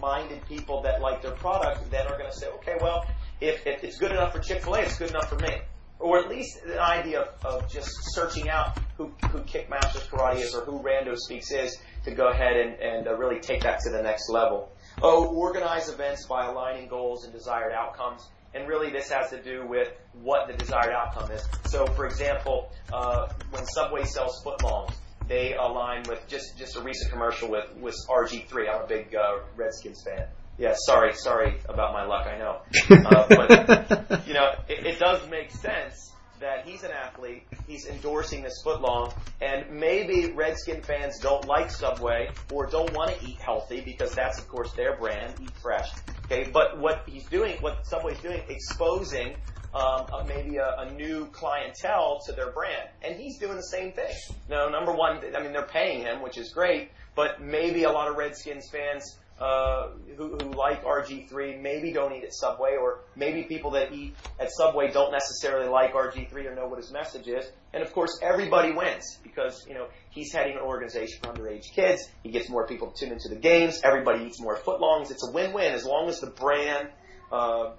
minded people that like their product then are going to say, okay, well, if, if it's good enough for Chick fil A, it's good enough for me. Or at least an idea of, of just searching out who, who Kickmasters Karate is or who Rando Speaks is to go ahead and, and uh, really take that to the next level. Oh, organize events by aligning goals and desired outcomes. And really, this has to do with what the desired outcome is. So, for example, uh, when Subway sells footlongs, they align with just just a recent commercial with with RG3. I'm a big uh, Redskins fan. Yeah, sorry, sorry about my luck. I know, uh, but (laughs) you know, it, it does make sense that he's an athlete. He's endorsing this footlong, and maybe Redskin fans don't like Subway or don't want to eat healthy because that's, of course, their brand, Eat Fresh. Okay, but what he's doing, what Subway's doing, exposing um, a, maybe a, a, new clientele to their brand, and he's doing the same thing. Now, number one, I mean, they're paying him, which is great, but maybe a lot of Redskins fans uh, who, who like RG3 maybe don't eat at Subway, or maybe people that eat at Subway don't necessarily like RG3 or know what his message is. And of course, everybody wins because you know he's heading an organization for underage kids. He gets more people to tune into the games. Everybody eats more footlongs. It's a win-win as long as the brand uh,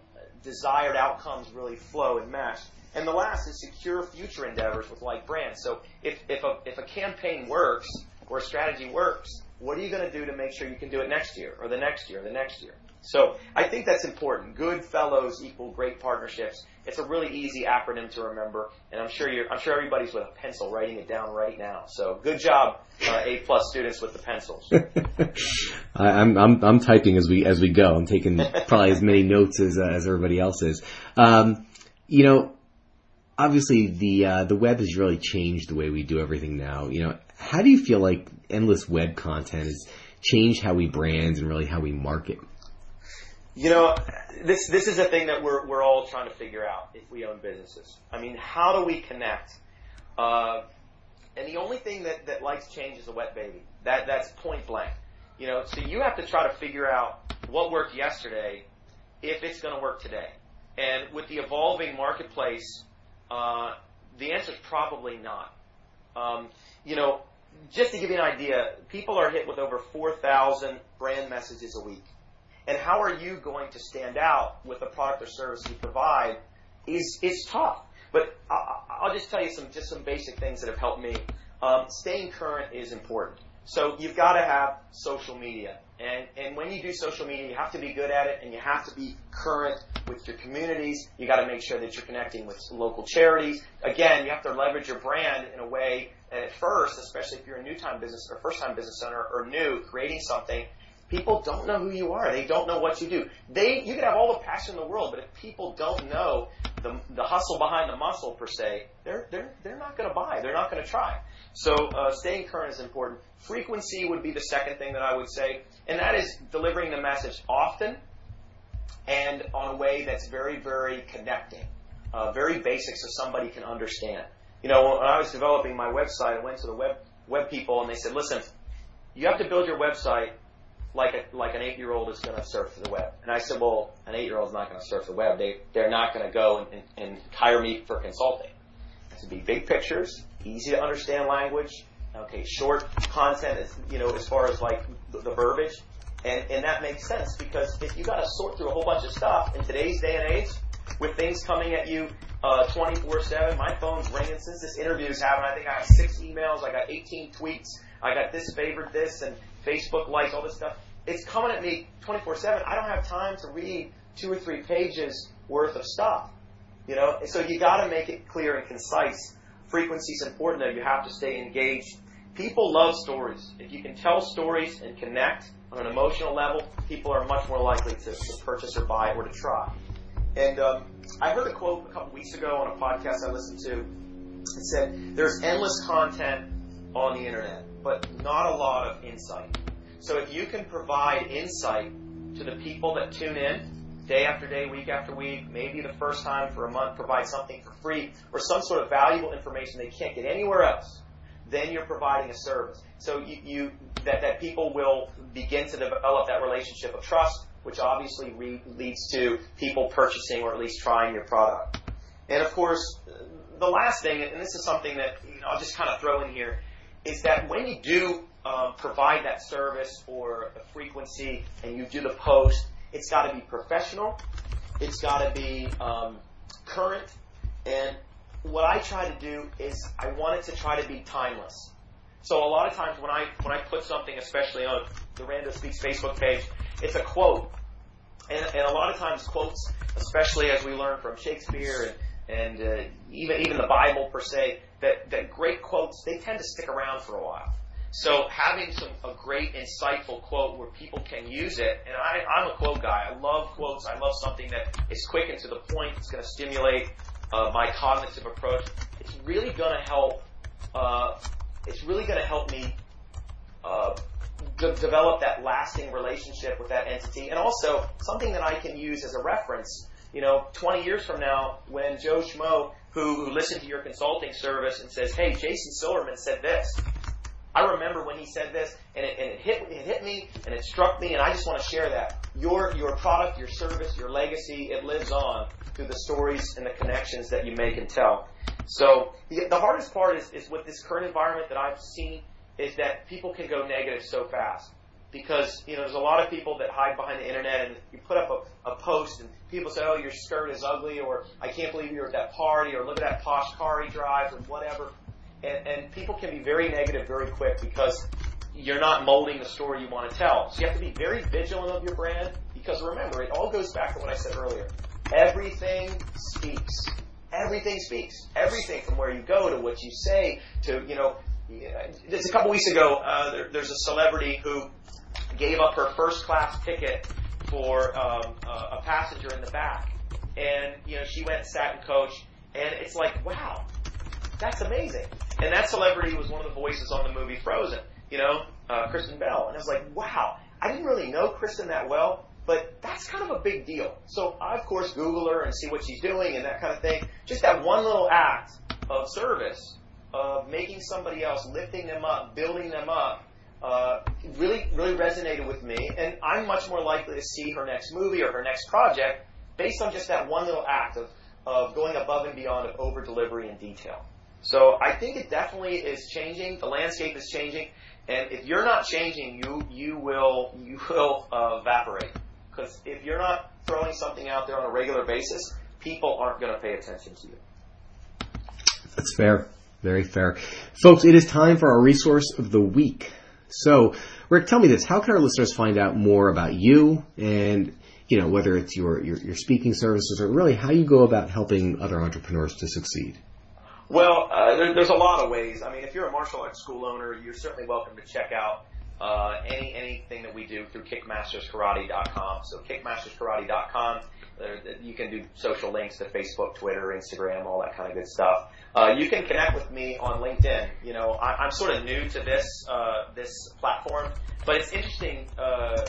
desired outcomes really flow and match. And the last is secure future endeavors with like brands. So if, if, a, if a campaign works or a strategy works, what are you going to do to make sure you can do it next year or the next year or the next year? So I think that's important. Good fellows equal great partnerships. It's a really easy acronym to remember, and I'm sure I'm sure everybody's with a pencil writing it down right now. So good job, uh, A plus students with the pencils. (laughs) I, I'm, I'm I'm typing as we as we go. I'm taking probably as many notes as uh, as everybody else is. Um, you know, obviously the uh, the web has really changed the way we do everything now. You know, how do you feel like endless web content has changed how we brand and really how we market? You know, this this is a thing that we're we're all trying to figure out if we own businesses. I mean, how do we connect? Uh, and the only thing that, that likes change is a wet baby. That that's point blank. You know, so you have to try to figure out what worked yesterday if it's going to work today. And with the evolving marketplace, uh, the answer is probably not. Um, you know, just to give you an idea, people are hit with over 4,000 brand messages a week. And how are you going to stand out with the product or service you provide is, is tough. But I'll just tell you some, just some basic things that have helped me. Um, staying current is important. So you've got to have social media. And, and when you do social media, you have to be good at it and you have to be current with your communities. You got to make sure that you're connecting with local charities. Again, you have to leverage your brand in a way at first, especially if you're a new time business or first time business owner or new, creating something, People don't know who you are. They don't know what you do. They, you can have all the passion in the world, but if people don't know the, the hustle behind the muscle per se, they're, they're, they're not going to buy. They're not going to try. So uh, staying current is important. Frequency would be the second thing that I would say, and that is delivering the message often and on a way that's very, very connecting, uh, very basic so somebody can understand. You know, when I was developing my website, I went to the web web people and they said, listen, you have to build your website like a, like an eight year old is going to surf the web. And I said, well, an eight year old is not going to surf the web. They they're not going to go and, and, and hire me for consulting. To be big pictures, easy to understand language. Okay, short content is you know as far as like the, the verbiage, and and that makes sense because if you got to sort through a whole bunch of stuff in today's day and age, with things coming at you uh, 24/7. My phone's ringing since this interview is happening. I think I have six emails. I got 18 tweets. I got this favorite this and Facebook likes all this stuff it's coming at me 24 7. I don't have time to read two or three pages worth of stuff. You know, so you got to make it clear and concise. Frequency is important, though. You have to stay engaged. People love stories. If you can tell stories and connect on an emotional level, people are much more likely to, to purchase or buy or to try. And um, I heard a quote a couple weeks ago on a podcast I listened to. It said, "There's endless content on the internet, but not a lot of insight." So if you can provide insight to the people that tune in day after day, week after week, maybe the first time for a month, provide something for free or some sort of valuable information they can't get anywhere else, then you're providing a service. So you, you that, that people will begin to develop that relationship of trust, which obviously re- leads to people purchasing or at least trying your product. And of course, the last thing, and this is something that you know, I'll just kind of throw in here, is that when you do um, provide that service or a frequency and you do the post, it's got to be professional. It's got to be um, current. And what I try to do is I want it to try to be timeless. So a lot of times when I when I put something, especially on the Rando Speaks Facebook page, it's a quote. And, and a lot of times quotes, especially as we learn from Shakespeare and, and uh, even even the Bible per se, that, that great quotes they tend to stick around for a while. So having some a great insightful quote where people can use it, and I, I'm a quote guy. I love quotes. I love something that is quick and to the point. It's going to stimulate uh, my cognitive approach. It's really going to help. Uh, it's really going to help me uh, de- develop that lasting relationship with that entity, and also something that I can use as a reference. You know, 20 years from now, when Joe Schmo, who, who listened to your consulting service and says, "Hey, Jason Silverman said this," I remember when he said this, and it, and it hit it hit me, and it struck me, and I just want to share that. Your your product, your service, your legacy, it lives on through the stories and the connections that you make and tell. So the, the hardest part is, is with this current environment that I've seen is that people can go negative so fast because you know there's a lot of people that hide behind the internet and you put up a, a post and people say oh your skirt is ugly or I can't believe you were at that party or look at that posh car he drives or whatever and, and people can be very negative very quick because you're not molding the story you want to tell. So you have to be very vigilant of your brand because remember, it all goes back to what I said earlier. Everything speaks. Everything speaks. Everything from where you go to what you say to, you know, just a couple weeks ago, uh, there, there's a celebrity who gave up her first class ticket for um, uh, a passenger in the back. And, you know, she went and sat in coach, and it's like, wow, that's amazing. And that celebrity was one of the voices on the movie Frozen, you know, uh, Kristen Bell. And I was like, wow, I didn't really know Kristen that well, but that's kind of a big deal. So I, of course, Google her and see what she's doing and that kind of thing. Just that one little act of service, of making somebody else, lifting them up, building them up, uh, really, really resonated with me. And I'm much more likely to see her next movie or her next project based on just that one little act of, of going above and beyond of over delivery and detail. So I think it definitely is changing. The landscape is changing, and if you're not changing, you you will you will uh, evaporate. Because if you're not throwing something out there on a regular basis, people aren't going to pay attention to you. That's fair. Very fair. Folks, it is time for our resource of the week. So, Rick, tell me this. How can our listeners find out more about you and, you know, whether it's your, your, your speaking services or really how you go about helping other entrepreneurs to succeed? Well, uh, there, there's a lot of ways. I mean, if you're a martial arts school owner, you're certainly welcome to check out uh, any anything that we do through kickmasterskarate.com. So kickmasterskarate.com. You can do social links to Facebook, Twitter, Instagram, all that kind of good stuff. Uh, you can connect with me on LinkedIn. You know, I, am sort of new to this uh, this platform, but it's interesting uh,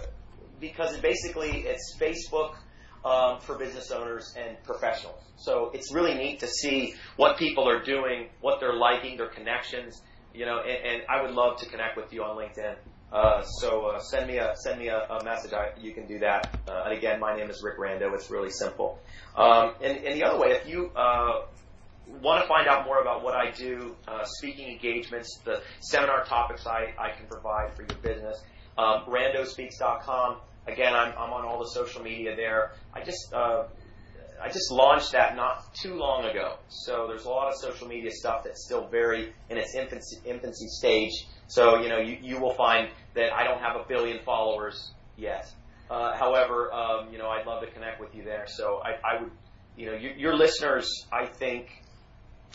because it basically it's Facebook um, for business owners and professionals. So it's really neat to see what people are doing, what they're liking, their connections. You know, and, and I would love to connect with you on LinkedIn. Uh, so uh, send me a send me a, a message. I, you can do that. Uh, and again, my name is Rick Rando. It's really simple. Um, and, and the other way, if you uh, want to find out more about what I do, uh, speaking engagements, the seminar topics I, I can provide for your business, um, randospeaks.com. Again, I'm, I'm on all the social media there. I just uh, I just launched that not too long ago. So there's a lot of social media stuff that's still very in its infancy, infancy stage. So, you know, you, you will find that I don't have a billion followers yet. Uh, however, um, you know, I'd love to connect with you there. So I, I would, you know, you, your listeners, I think,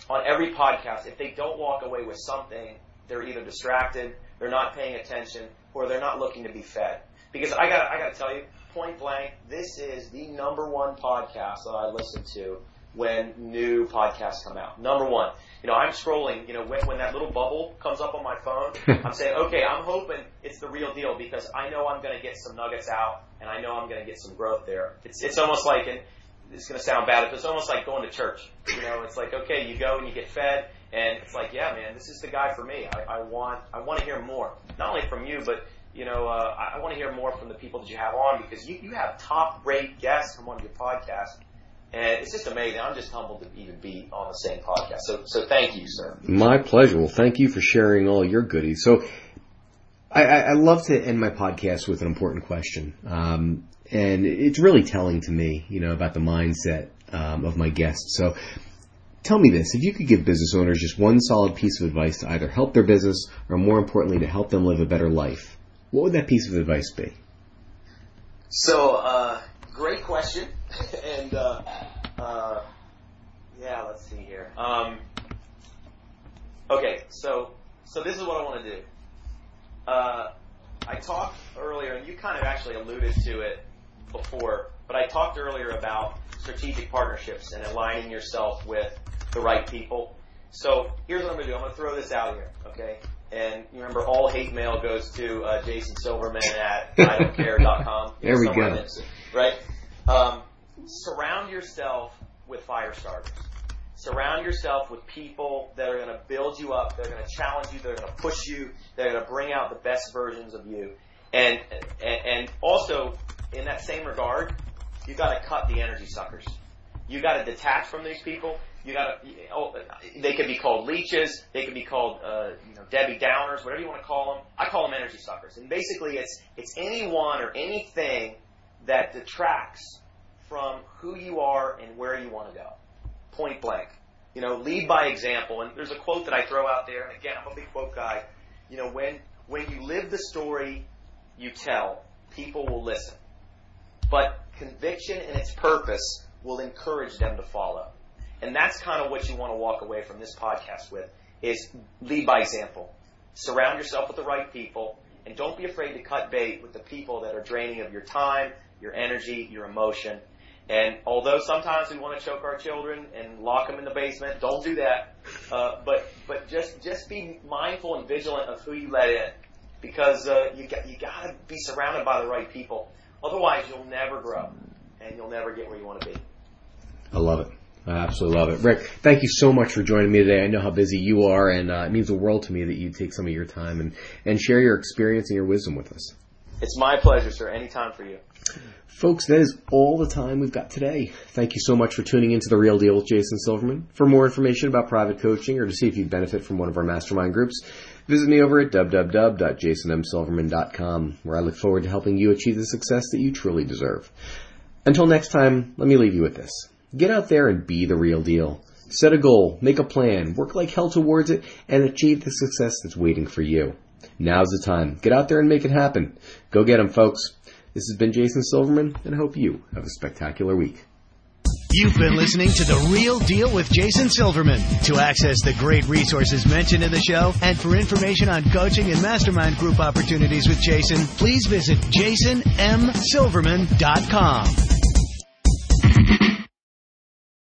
on every podcast, if they don't walk away with something, they're either distracted, they're not paying attention, or they're not looking to be fed. Because I got, I got to tell you, point blank, this is the number one podcast that I listen to when new podcasts come out. Number one. You know, I'm scrolling, you know, when, when that little bubble comes up on my phone, (laughs) I'm saying, okay, I'm hoping it's the real deal because I know I'm going to get some nuggets out and I know I'm going to get some growth there. It's, it's almost like, and it's going to sound bad, but it's almost like going to church. You know, it's like, okay, you go and you get fed and it's like, yeah, man, this is the guy for me. I, I want, I want to hear more. Not only from you, but you know, uh, I, want to hear more from the people that you have on because you, you have top rate guests from one of your podcasts. And it's just amazing. I'm just humbled to even be on the same podcast. So, so thank you, sir. My pleasure. Well, thank you for sharing all your goodies. So, I, I, I love to end my podcast with an important question, um, and it's really telling to me, you know, about the mindset um, of my guests. So, tell me this: if you could give business owners just one solid piece of advice to either help their business, or more importantly, to help them live a better life, what would that piece of advice be? So, uh, great question, (laughs) and uh, uh, yeah, let's see here. Um, okay, so so this is what I want to do. Uh, I talked earlier, and you kind of actually alluded to it before, but I talked earlier about strategic partnerships and aligning yourself with the right people. So here's what I'm going to do. I'm going to throw this out here, okay? And you remember, all hate mail goes to uh, Jason Silverman at (laughs) idon'tcare.com. there we go. right? Um, surround yourself with fire starters. Surround yourself with people that are going to build you up. They're going to challenge you. They're going to push you. They're going to bring out the best versions of you. And and, and also, in that same regard, you've got to cut the energy suckers. You got to detach from these people you got to. Oh, they could be called leeches. They could be called, uh, you know, Debbie Downers, whatever you want to call them. I call them energy suckers. And basically, it's it's anyone or anything that detracts from who you are and where you want to go. Point blank. You know, lead by example. And there's a quote that I throw out there. And again, I'm a big quote guy. You know, when when you live the story you tell, people will listen. But conviction and its purpose will encourage them to follow. And that's kind of what you want to walk away from this podcast with is lead by example. Surround yourself with the right people and don't be afraid to cut bait with the people that are draining of your time, your energy, your emotion. And although sometimes we want to choke our children and lock them in the basement, don't do that. Uh, but but just just be mindful and vigilant of who you let in, because uh, you got you got to be surrounded by the right people. Otherwise, you'll never grow, and you'll never get where you want to be. I love it. I absolutely love it. Rick, thank you so much for joining me today. I know how busy you are, and uh, it means the world to me that you take some of your time and, and share your experience and your wisdom with us. It's my pleasure, sir. Anytime for you. Folks, that is all the time we've got today. Thank you so much for tuning into The Real Deal with Jason Silverman. For more information about private coaching or to see if you'd benefit from one of our mastermind groups, visit me over at www.jasonmsilverman.com, where I look forward to helping you achieve the success that you truly deserve. Until next time, let me leave you with this. Get out there and be the real deal. Set a goal, make a plan, work like hell towards it, and achieve the success that's waiting for you. Now's the time. Get out there and make it happen. Go get 'em, folks. This has been Jason Silverman, and I hope you have a spectacular week. You've been listening to The Real Deal with Jason Silverman. To access the great resources mentioned in the show and for information on coaching and mastermind group opportunities with Jason, please visit jasonmsilverman.com.